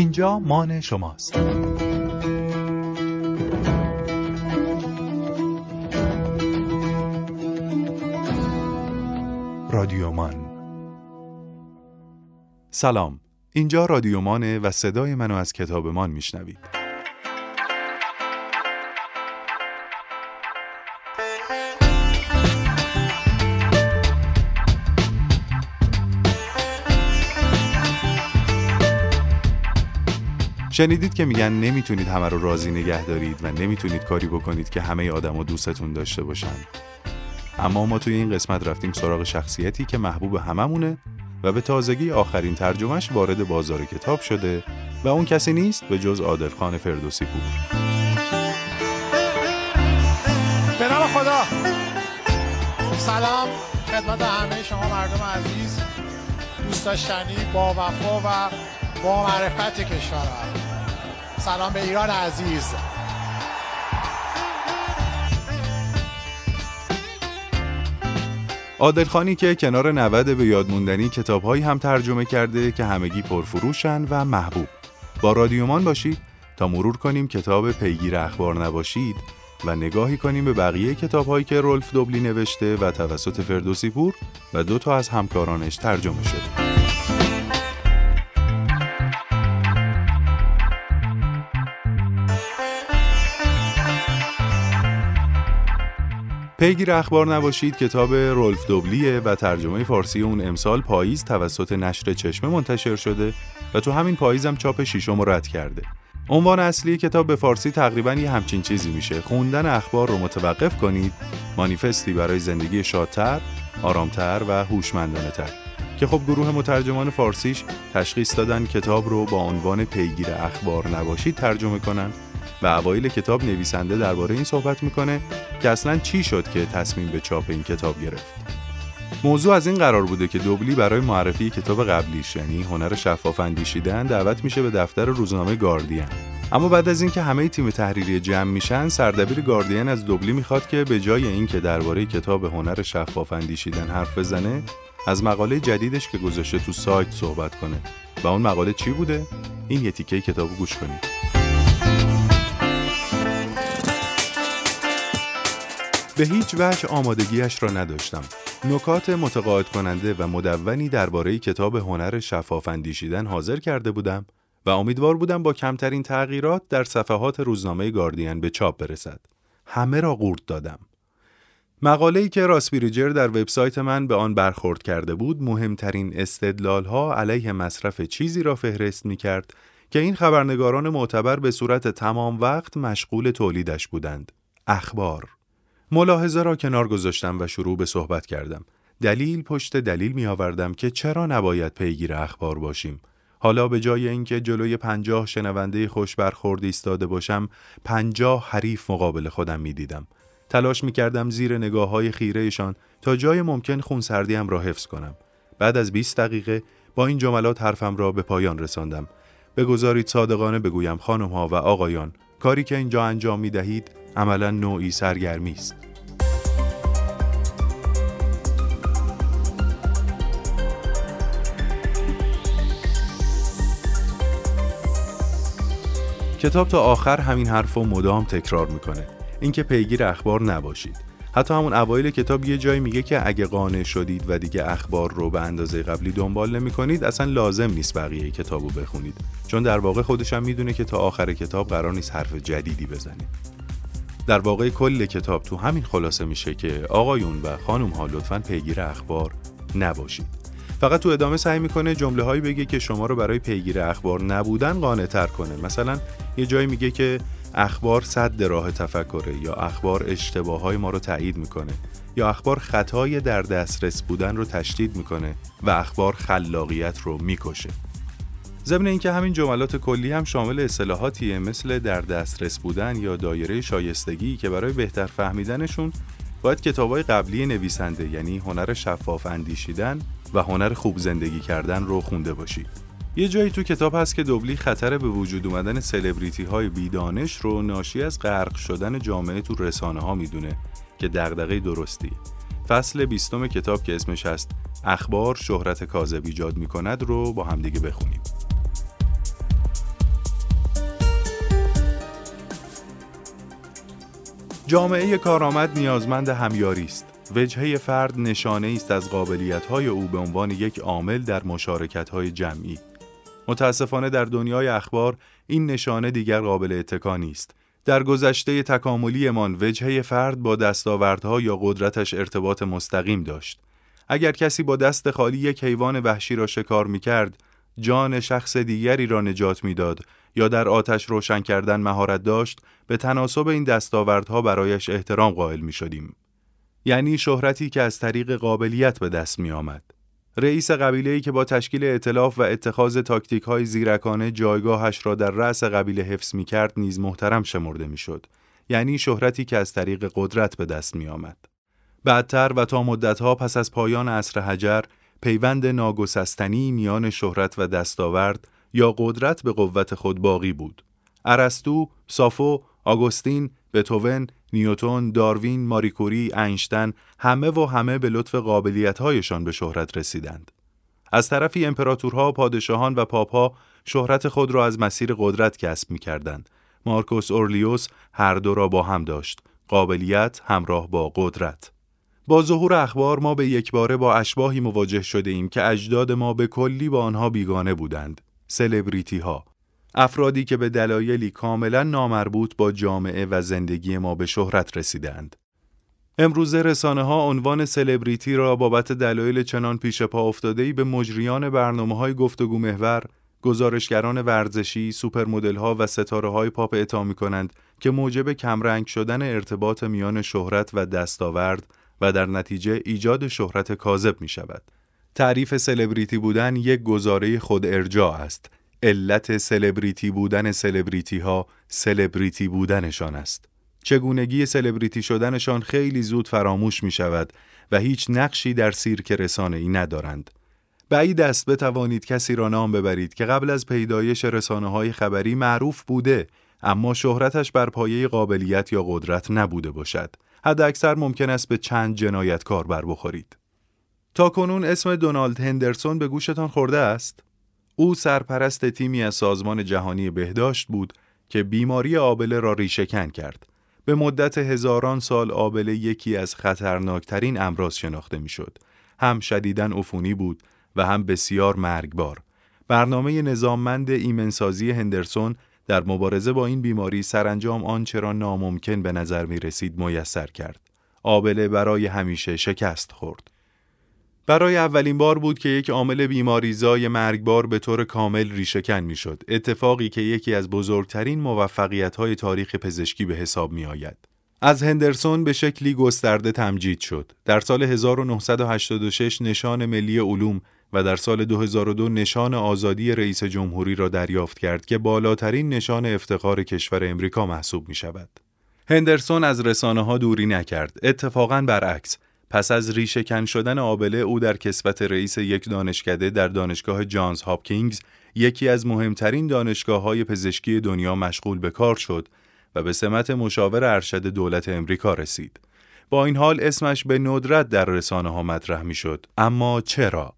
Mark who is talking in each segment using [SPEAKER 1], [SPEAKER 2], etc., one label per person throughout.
[SPEAKER 1] اینجا مان شماست. رادیومان سلام. اینجا رادیومانه و صدای منو از کتابمان میشنوید. شنیدید که میگن نمی‌تونید همه رو راضی نگه دارید و نمی‌تونید کاری بکنید که همه آدما دوستتون داشته باشن. اما ما توی این قسمت رفتیم سراغ شخصیتی که محبوب هممونه و به تازگی آخرین ترجمهش وارد بازار کتاب شده و اون کسی نیست به جز عادل خان فردوسی پور.
[SPEAKER 2] به نام خدا. سلام. خدمت همه شما مردم عزیز. دوست داشتنی با وفا و با معرفت کشورم. سلام به ایران عزیز.
[SPEAKER 1] عادل که کنار 90 به یادموندنی کتابهایی هم ترجمه کرده که همگی پرفروشن و محبوب. با رادیومان باشید تا مرور کنیم کتاب پیگیر اخبار نباشید و نگاهی کنیم به بقیه کتابهایی که رولف دوبلی نوشته و توسط فردوسی پور و دو تا از همکارانش ترجمه شده. پیگیر اخبار نباشید کتاب رولف دوبلیه و ترجمه فارسی اون امسال پاییز توسط نشر چشمه منتشر شده و تو همین پاییز هم چاپ شیشم رو رد کرده. عنوان اصلی کتاب به فارسی تقریبا یه همچین چیزی میشه. خوندن اخبار رو متوقف کنید. مانیفستی برای زندگی شادتر، آرامتر و هوشمندانه تر. که خب گروه مترجمان فارسیش تشخیص دادن کتاب رو با عنوان پیگیر اخبار نباشید ترجمه کنن و اوایل کتاب نویسنده درباره این صحبت می‌کنه که اصلا چی شد که تصمیم به چاپ این کتاب گرفت. موضوع از این قرار بوده که دوبلی برای معرفی کتاب قبلیش یعنی هنر شفاف اندیشیدن دعوت میشه به دفتر روزنامه گاردین. اما بعد از اینکه همه تیم تحریری جمع میشن سردبیر گاردین از دوبلی می‌خواد که به جای اینکه درباره کتاب هنر شفاف اندیشیدن حرف بزنه از مقاله جدیدش که گذاشته تو سایت صحبت کنه. و اون مقاله چی بوده؟ این یه تیکه کتابو گوش کنید. به هیچ وجه آمادگیش را نداشتم. نکات متقاعد کننده و مدونی درباره کتاب هنر شفاف اندیشیدن حاضر کرده بودم و امیدوار بودم با کمترین تغییرات در صفحات روزنامه گاردین به چاپ برسد. همه را قورت دادم. مقاله‌ای که راسپیریجر در وبسایت من به آن برخورد کرده بود مهمترین استدلالها علیه مصرف چیزی را فهرست می کرد که این خبرنگاران معتبر به صورت تمام وقت مشغول تولیدش بودند. اخبار ملاحظه را کنار گذاشتم و شروع به صحبت کردم. دلیل پشت دلیل می آوردم که چرا نباید پیگیر اخبار باشیم. حالا به جای اینکه جلوی پنجاه شنونده خوش برخورد ایستاده باشم، پنجاه حریف مقابل خودم می دیدم. تلاش می کردم زیر نگاه های خیرهشان تا جای ممکن خونسردیم را حفظ کنم. بعد از 20 دقیقه با این جملات حرفم را به پایان رساندم. بگذارید صادقانه بگویم خانم ها و آقایان کاری که اینجا انجام می دهید عملا نوعی سرگرمی است. کتاب تا آخر همین حرف رو مدام تکرار می‌کنه. اینکه پیگیر اخبار نباشید. حتی همون اوایل کتاب یه جایی میگه که اگه قانع شدید و دیگه اخبار رو به اندازه قبلی دنبال نمی کنید اصلا لازم نیست بقیه کتاب رو بخونید. چون در واقع خودش هم می‌دونه که تا آخر کتاب قرار نیست حرف جدیدی بزنید در واقع کل کتاب تو همین خلاصه میشه که آقایون و خانم ها لطفا پیگیر اخبار نباشید. فقط تو ادامه سعی می‌کنه جمله هایی بگه که شما رو برای پیگیر اخبار نبودن قانع تر کنه. مثلا یه جایی میگه که اخبار صد راه تفکره یا اخبار اشتباه های ما رو تایید می‌کنه یا اخبار خطای در دسترس بودن رو تشدید می‌کنه و اخبار خلاقیت رو می‌کشه. ضمن اینکه همین جملات کلی هم شامل اصطلاحاتیه مثل در دسترس بودن یا دایره شایستگی که برای بهتر فهمیدنشون باید کتابای قبلی نویسنده یعنی هنر شفاف اندیشیدن و هنر خوب زندگی کردن رو خونده باشید. یه جایی تو کتاب هست که دوبلی خطر به وجود اومدن سلبریتی های بیدانش رو ناشی از غرق شدن جامعه تو رسانه ها می‌دونه که دغدغه درستیه. فصل بیستم کتاب که اسمش هست اخبار شهرت کاذب ایجاد می‌کند رو با همدیگه بخونیم. جامعه کارآمد نیازمند همیاری است. وجهه فرد نشانه است از قابلیت‌های او به عنوان یک عامل در مشارکت‌های جمعی. متاسفانه در دنیای اخبار این نشانه دیگر قابل اتکا نیست. در گذشته تکاملیمان وجهه فرد با دستاوردها یا قدرتش ارتباط مستقیم داشت. اگر کسی با دست خالی یک حیوان وحشی را شکار می کرد، جان شخص دیگری را نجات می‌داد یا در آتش روشن کردن مهارت داشت به تناسب این دستاوردها برایش احترام قائل می شدیم. یعنی شهرتی که از طریق قابلیت به دست می آمد. رئیس قبیله‌ای که با تشکیل ائتلاف و اتخاذ تاکتیک های زیرکانه جایگاهش را در رأس قبیله حفظ می کرد نیز محترم شمرده می شد. یعنی شهرتی که از طریق قدرت به دست می آمد. بعدتر و تا مدتها پس از پایان عصر حجر پیوند ناگسستنی میان شهرت و دستاورد یا قدرت به قوت خود باقی بود. ارسطو، سافو، آگوستین، بتوون، نیوتون، داروین، ماریکوری، اینشتن همه و همه به لطف قابلیت‌هایشان به شهرت رسیدند. از طرفی امپراتورها، پادشاهان و پاپها شهرت خود را از مسیر قدرت کسب می‌کردند. مارکوس اورلیوس هر دو را با هم داشت، قابلیت همراه با قدرت. با ظهور اخبار ما به یک باره با اشباهی مواجه شده ایم که اجداد ما به کلی با آنها بیگانه بودند. سلبریتی ها. افرادی که به دلایلی کاملا نامربوط با جامعه و زندگی ما به شهرت رسیدند. امروزه رسانه ها عنوان سلبریتی را بابت دلایل چنان پیش پا افتاده به مجریان برنامه های گفتگو محور، گزارشگران ورزشی، سوپرمدل ها و ستاره های پاپ اعطا می کنند که موجب کمرنگ شدن ارتباط میان شهرت و دستاورد و در نتیجه ایجاد شهرت کاذب می شود. تعریف سلبریتی بودن یک گزاره خود ارجاع است. علت سلبریتی بودن سلبریتی ها سلبریتی بودنشان است. چگونگی سلبریتی شدنشان خیلی زود فراموش می شود و هیچ نقشی در سیرک رسانه ای ندارند. بعید است بتوانید کسی را نام ببرید که قبل از پیدایش رسانه های خبری معروف بوده اما شهرتش بر پایه قابلیت یا قدرت نبوده باشد. حد اکثر ممکن است به چند جنایتکار بر بخورید. تا کنون اسم دونالد هندرسون به گوشتان خورده است؟ او سرپرست تیمی از سازمان جهانی بهداشت بود که بیماری آبله را ریشهکن کرد. به مدت هزاران سال آبله یکی از خطرناکترین امراض شناخته می‌شد. هم شدیداً عفونی بود و هم بسیار مرگبار. برنامه نظاممند ایمنسازی هندرسون در مبارزه با این بیماری سرانجام آنچه را ناممکن به نظر می رسید میسر کرد. آبله برای همیشه شکست خورد. برای اولین بار بود که یک عامل بیماریزای مرگبار به طور کامل ریشهکن می‌شد. اتفاقی که یکی از بزرگترین موفقیت‌های تاریخ پزشکی به حساب می آید. از هندرسون به شکلی گسترده تمجید شد. در سال 1986 نشان ملی علوم و در سال 2002 نشان آزادی رئیس جمهوری را دریافت کرد که بالاترین نشان افتخار کشور امریکا محسوب می شود. هندرسون از رسانه ها دوری نکرد. اتفاقا برعکس پس از ریشه شدن آبله او در کسبت رئیس یک دانشکده در دانشگاه جانز هاپکینگز یکی از مهمترین دانشگاه های پزشکی دنیا مشغول به کار شد و به سمت مشاور ارشد دولت امریکا رسید. با این حال اسمش به ندرت در رسانه ها مطرح می شد. اما چرا؟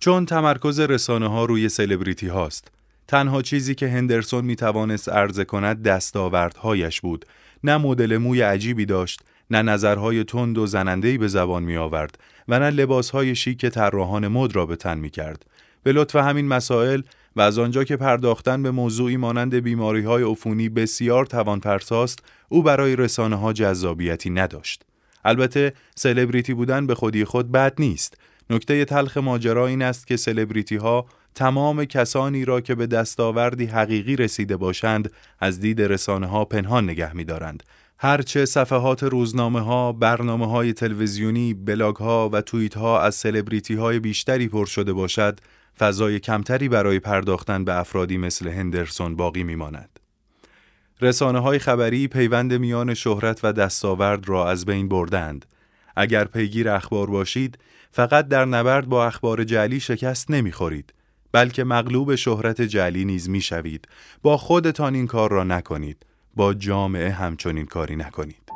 [SPEAKER 1] چون تمرکز رسانه ها روی سلبریتی هاست. تنها چیزی که هندرسون می توانست عرضه کند دستاوردهایش بود. نه مدل موی عجیبی داشت، نه نظرهای تند و زنندهی به زبان می آورد و نه لباسهای شیک طراحان مد را به تن می کرد. به لطف همین مسائل و از آنجا که پرداختن به موضوعی مانند بیماری های عفونی بسیار توانپرساست او برای رسانه ها جذابیتی نداشت. البته سلبریتی بودن به خودی خود بد نیست نکته تلخ ماجرا این است که سلبریتی ها تمام کسانی را که به دستاوردی حقیقی رسیده باشند از دید رسانه ها پنهان نگه می دارند. هرچه صفحات روزنامه ها، برنامه های تلویزیونی، بلاگ ها و توییت ها از سلبریتی های بیشتری پر شده باشد، فضای کمتری برای پرداختن به افرادی مثل هندرسون باقی می ماند. رسانه های خبری پیوند میان شهرت و دستاورد را از بین بردند. اگر پیگیر اخبار باشید، فقط در نبرد با اخبار جعلی شکست نمی‌خورید بلکه مغلوب شهرت جعلی نیز می‌شوید با خودتان این کار را نکنید با جامعه همچنین کاری نکنید.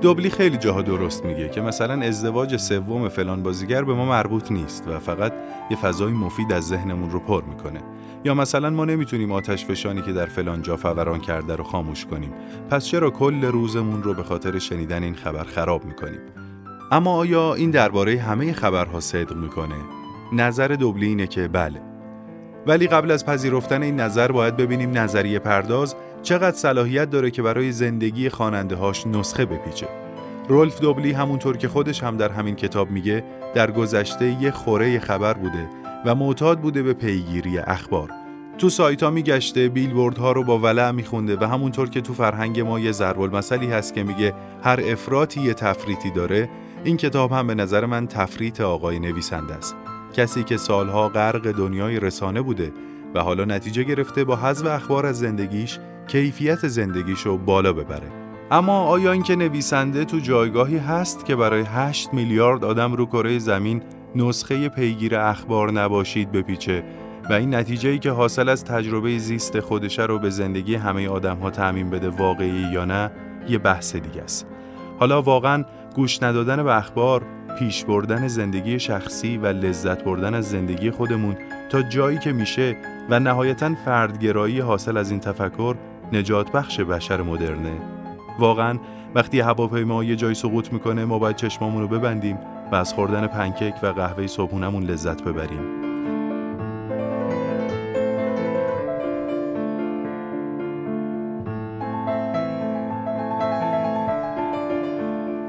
[SPEAKER 1] دوبلی خیلی جاها درست میگه که مثلا ازدواج سوم فلان بازیگر به ما مربوط نیست و فقط یه فضای مفید از ذهنمون رو پر می‌کنه. یا مثلا ما نمی‌تونیم آتش فشانی که در فلان جا فوران کرده رو خاموش کنیم. پس چرا کل روزمون رو به خاطر شنیدن این خبر خراب می‌کنیم؟ اما آیا این درباره همه خبرها صدق می‌کنه؟ نظر دوبلی اینه که بله. ولی قبل از پذیرفتن این نظر باید ببینیم نظریه پرداز چقدر صلاحیت داره که برای زندگی خواننده هاش نسخه بپیچه. رولف دوبلی همونطور که خودش هم در همین کتاب میگه در گذشته یه خوره خبر بوده و معتاد بوده به پیگیری اخبار. تو سایت ها میگشته بیلبورد ها رو با ولع میخونده و همونطور که تو فرهنگ ما یه ضرب المثلی هست که میگه هر افراطی یه تفریطی داره. این کتاب هم به نظر من تفریط آقای نویسنده است. کسی که سالها غرق دنیای رسانه بوده و حالا نتیجه گرفته با حذف اخبار از زندگیش کیفیت زندگیش رو بالا ببره. اما آیا اینکه نویسنده تو جایگاهی هست که برای 8 میلیارد آدم رو کره زمین نسخه پیگیر اخبار نباشید بپیچه و این نتیجه ای که حاصل از تجربه زیست خودشه رو به زندگی همه آدم ها تعمین بده واقعی یا نه یه بحث دیگه است. حالا واقعا گوش ندادن به اخبار پیش بردن زندگی شخصی و لذت بردن از زندگی خودمون تا جایی که میشه و نهایتا فردگرایی حاصل از این تفکر نجات بخش بشر مدرنه. واقعا وقتی هواپیما یه جایی سقوط می‌کنه ما باید چشمامون رو ببندیم و از خوردن پنکیک و قهوه صبحونمون لذت ببریم.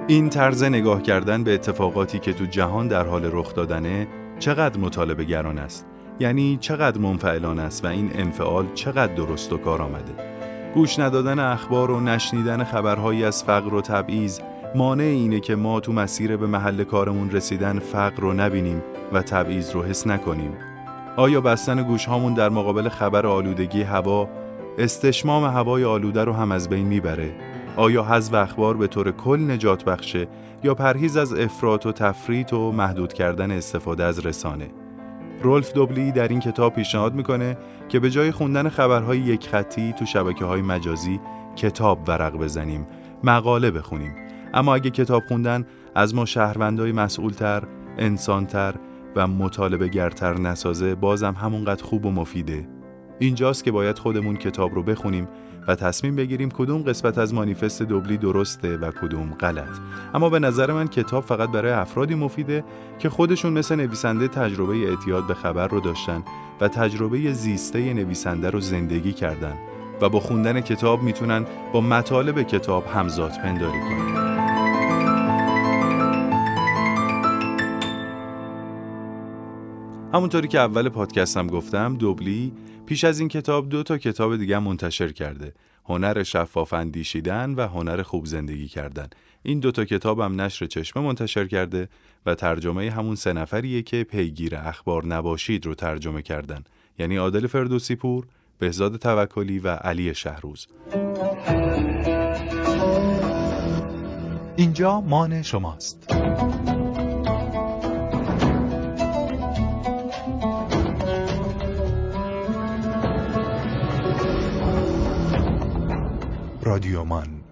[SPEAKER 1] این طرز نگاه کردن به اتفاقاتی که تو جهان در حال رخ دادنه چقدر مطالبه گران است؟ یعنی چقدر منفعلان است و این انفعال چقدر درست و کار آمده؟ گوش ندادن اخبار و نشنیدن خبرهایی از فقر و تبعیض مانع اینه که ما تو مسیر به محل کارمون رسیدن فقر رو نبینیم و تبعیض رو حس نکنیم. آیا بستن گوش هامون در مقابل خبر آلودگی هوا استشمام هوای آلوده رو هم از بین می‌بره؟ آیا حذف اخبار به طور کل نجات بخشه یا پرهیز از افراط و تفریط و محدود کردن استفاده از رسانه؟ رولف دوبلی در این کتاب پیشنهاد می‌کنه که به جای خوندن خبرهای یک خطی تو شبکه های مجازی کتاب ورق بزنیم مقاله بخونیم. اما اگه کتاب خوندن از ما شهروندای مسئولتر انسانتر و مطالبه گرتر نسازه بازم همونقدر خوب و مفیده. اینجاست که باید خودمون کتاب رو بخونیم و تصمیم بگیریم کدوم قسمت از مانیفست دوبلی درسته و کدوم غلط. اما به نظر من کتاب فقط برای افرادی مفیده که خودشون مثل نویسنده تجربه اعتیاد به خبر رو داشتن و تجربه زیسته نویسنده رو زندگی کردن و با خوندن کتاب می‌تونن با مطالب کتاب همزاد پنداری کنن. همونطوری که اول پادکستم گفتم دوبلی پیش از این کتاب دو تا کتاب دیگه منتشر کرده. هنر شفاف اندیشیدن و هنر خوب زندگی کردن. این دوتا کتابم نشر چشمه منتشر کرده و ترجمه همون سه نفریه که پیگیر اخبار نباشید رو ترجمه کردن. یعنی عادل فردوسی پور، بهزاد توکلی و علی شهروز.
[SPEAKER 3] اینجا مان شماست. رادیومان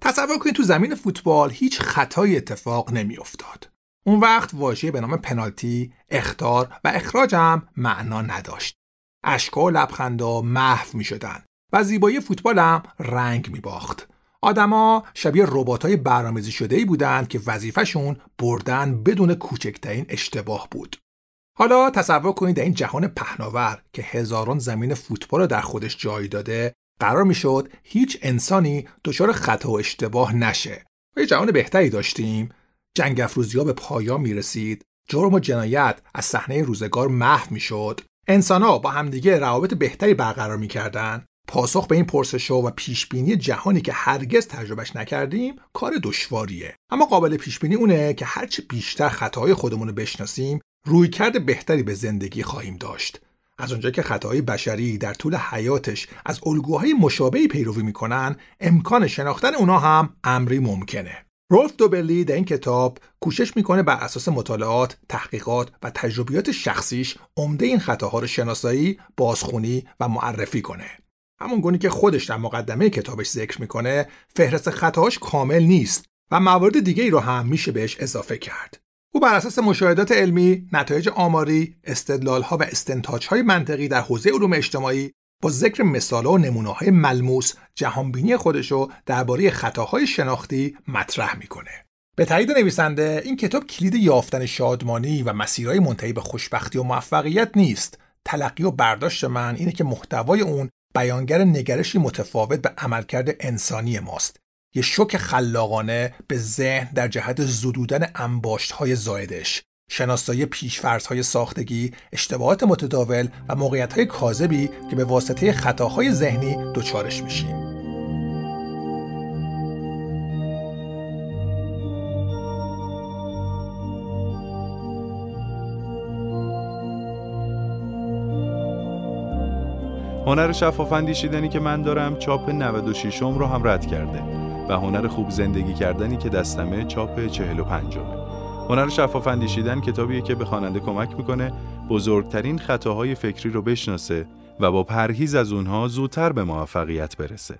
[SPEAKER 4] تصور کنید تو زمین فوتبال هیچ خطایی اتفاق نمیافتاد. اون وقت واژه به نام پنالتی، اختار و اخراج هم معنا نداشت. اشکا و لبخندا محو می شدن و زیبایی فوتبال هم رنگ می باخت. آدما شبیه رباتای برنامه‌ریزی شده ای بودند که وظیفهشون بردن بدون کوچکترین اشتباه بود. حالا تصور کنید در این جهان پهناور که هزاران زمین فوتبال رو در خودش جای داده قرار می‌شد هیچ انسانی دچار خطا و اشتباه نشه. و یه جهان بهتری داشتیم. جنگ افروزی ها به پایان می رسید جرم و جنایت از صحنه روزگار محو می‌شد. انسانها با همدیگه روابط بهتری برقرار می‌کردند پاسخ به این پرسش و پیش بینی جهانی که هرگز تجربهش نکردیم کار دشواریه. اما قابل پیش بینی اونه که هرچه بیشتر خطاهای خودمون رو بشناسیم رویکرد بهتری به زندگی خواهیم داشت. از اونجا که خطاهای بشری در طول حیاتش از الگوهای مشابهی پیروی می‌کنن امکان شناختن اونا هم امری ممکنه رولف دوبلی در این کتاب کوشش می‌کنه بر اساس مطالعات، تحقیقات و تجربیات شخصیش عمده این خطاها رو شناسایی، بازخونی و معرفی کنه. همون گونه که خودش در مقدمه کتابش ذکر می‌کنه فهرست خطاهاش کامل نیست و موارد دیگه ای رو هم میشه بهش اضافه کرد. او بر اساس مشاهدات علمی، نتایج آماری، استدلالها و استنتاجهای منطقی در حوزه علوم اجتماعی با ذکر مثالها و نمونه‌های ملموس جهانبینی خودشو درباره خطاهای شناختی مطرح می‌کنه. به تایید نویسنده این کتاب کلید یافتن شادمانی و مسیرهای منتهی به خوشبختی و موفقیت نیست. تلقی و برداشت من اینه که محتوای اون بیانگر نگرشی متفاوت به عملکرد انسانی ماست یه شوک خلاقانه به ذهن در جهت زدودن انباشت های زایدش شناسایی پیشفرزهای ساختگی، اشتباهات متداول و موقعیت های کاذبی که به واسطه خطاهای ذهنی دچارش میشیم.
[SPEAKER 1] هنر شفاف اندیشیدنی که من دارم چاپ 96 م رو هم رد کرده و هنر خوب زندگی کردنی که دستمه چاپ 45 م هنر شفاف اندیشیدن کتابیه که به خواننده کمک می‌کنه بزرگترین خطاهای فکری رو بشناسه و با پرهیز از اونها زودتر به موفقیت برسه.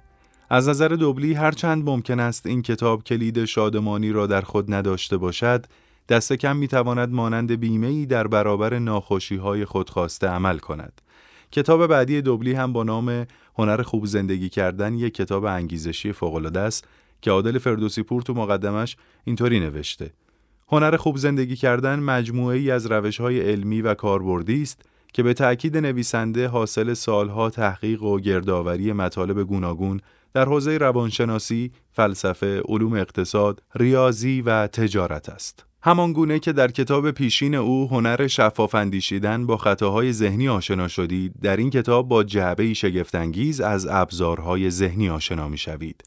[SPEAKER 1] از نظر دوبلی هرچند ممکن است این کتاب کلید شادمانی را در خود نداشته باشد، دست کم می‌تواند مانند بیمه در برابر ناخوشی های خودخواسته عمل کند. کتاب بعدی دوبلی هم با نام هنر خوب زندگی کردن یک کتاب انگیزشی فوق‌العاده است که عادل فردوسی پور تو مقدمش اینطوری نوشته هنر خوب زندگی کردن مجموعه ای از روش های علمی و کاربردی است که به تأکید نویسنده حاصل سالها تحقیق و گردآوری مطالب گوناگون در حوزه روانشناسی، فلسفه، علوم اقتصاد، ریاضی و تجارت است. همان گونه که در کتاب پیشین او هنر شفاف اندیشیدن با خطاهای ذهنی آشنا شدید در این کتاب با جعبه شگفتانگیز از ابزارهای ذهنی آشنا می شوید.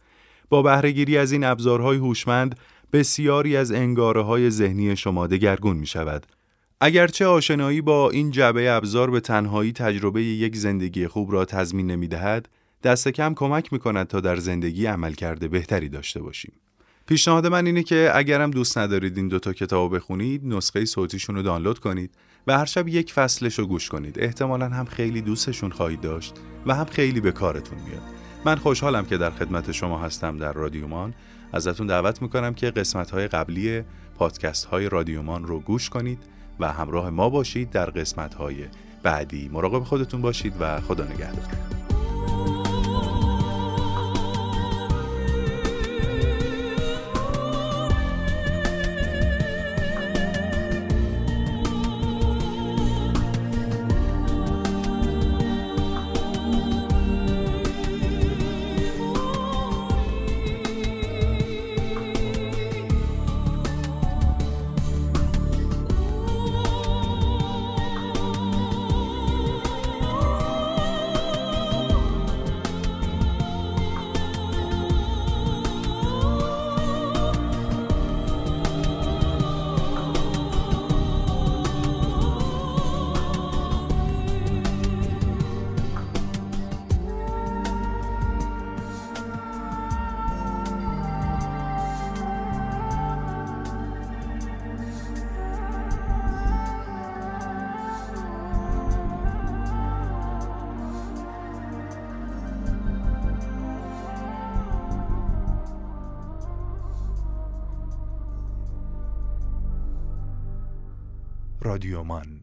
[SPEAKER 1] با بهرهگیری از این ابزارهای هوشمند بسیاری از انگاره های ذهنی شما دگرگون می شود. اگرچه آشنایی با این جعبه ابزار به تنهایی تجربه یک زندگی خوب را تضمین نمی دهد، دست کم کمک می کند تا در زندگی عمل کرده بهتری داشته باشیم. پیشنهاد من اینه که اگرم دوست ندارید این دوتا کتاب بخونید نسخه صوتیشون رو دانلود کنید و هر شب یک فصلش رو گوش کنید. احتمالا هم خیلی دوستشون خواهید داشت و هم خیلی به کارتون میاد. من خوشحالم که در خدمت شما هستم در رادیومان ازتون دعوت می‌کنم که قسمت های قبلی پادکست های رادیومان رو گوش کنید و همراه ما باشید در قسمت های بعدی. مراقب خودتون باشید و خدا نگهدار.
[SPEAKER 3] رادیومان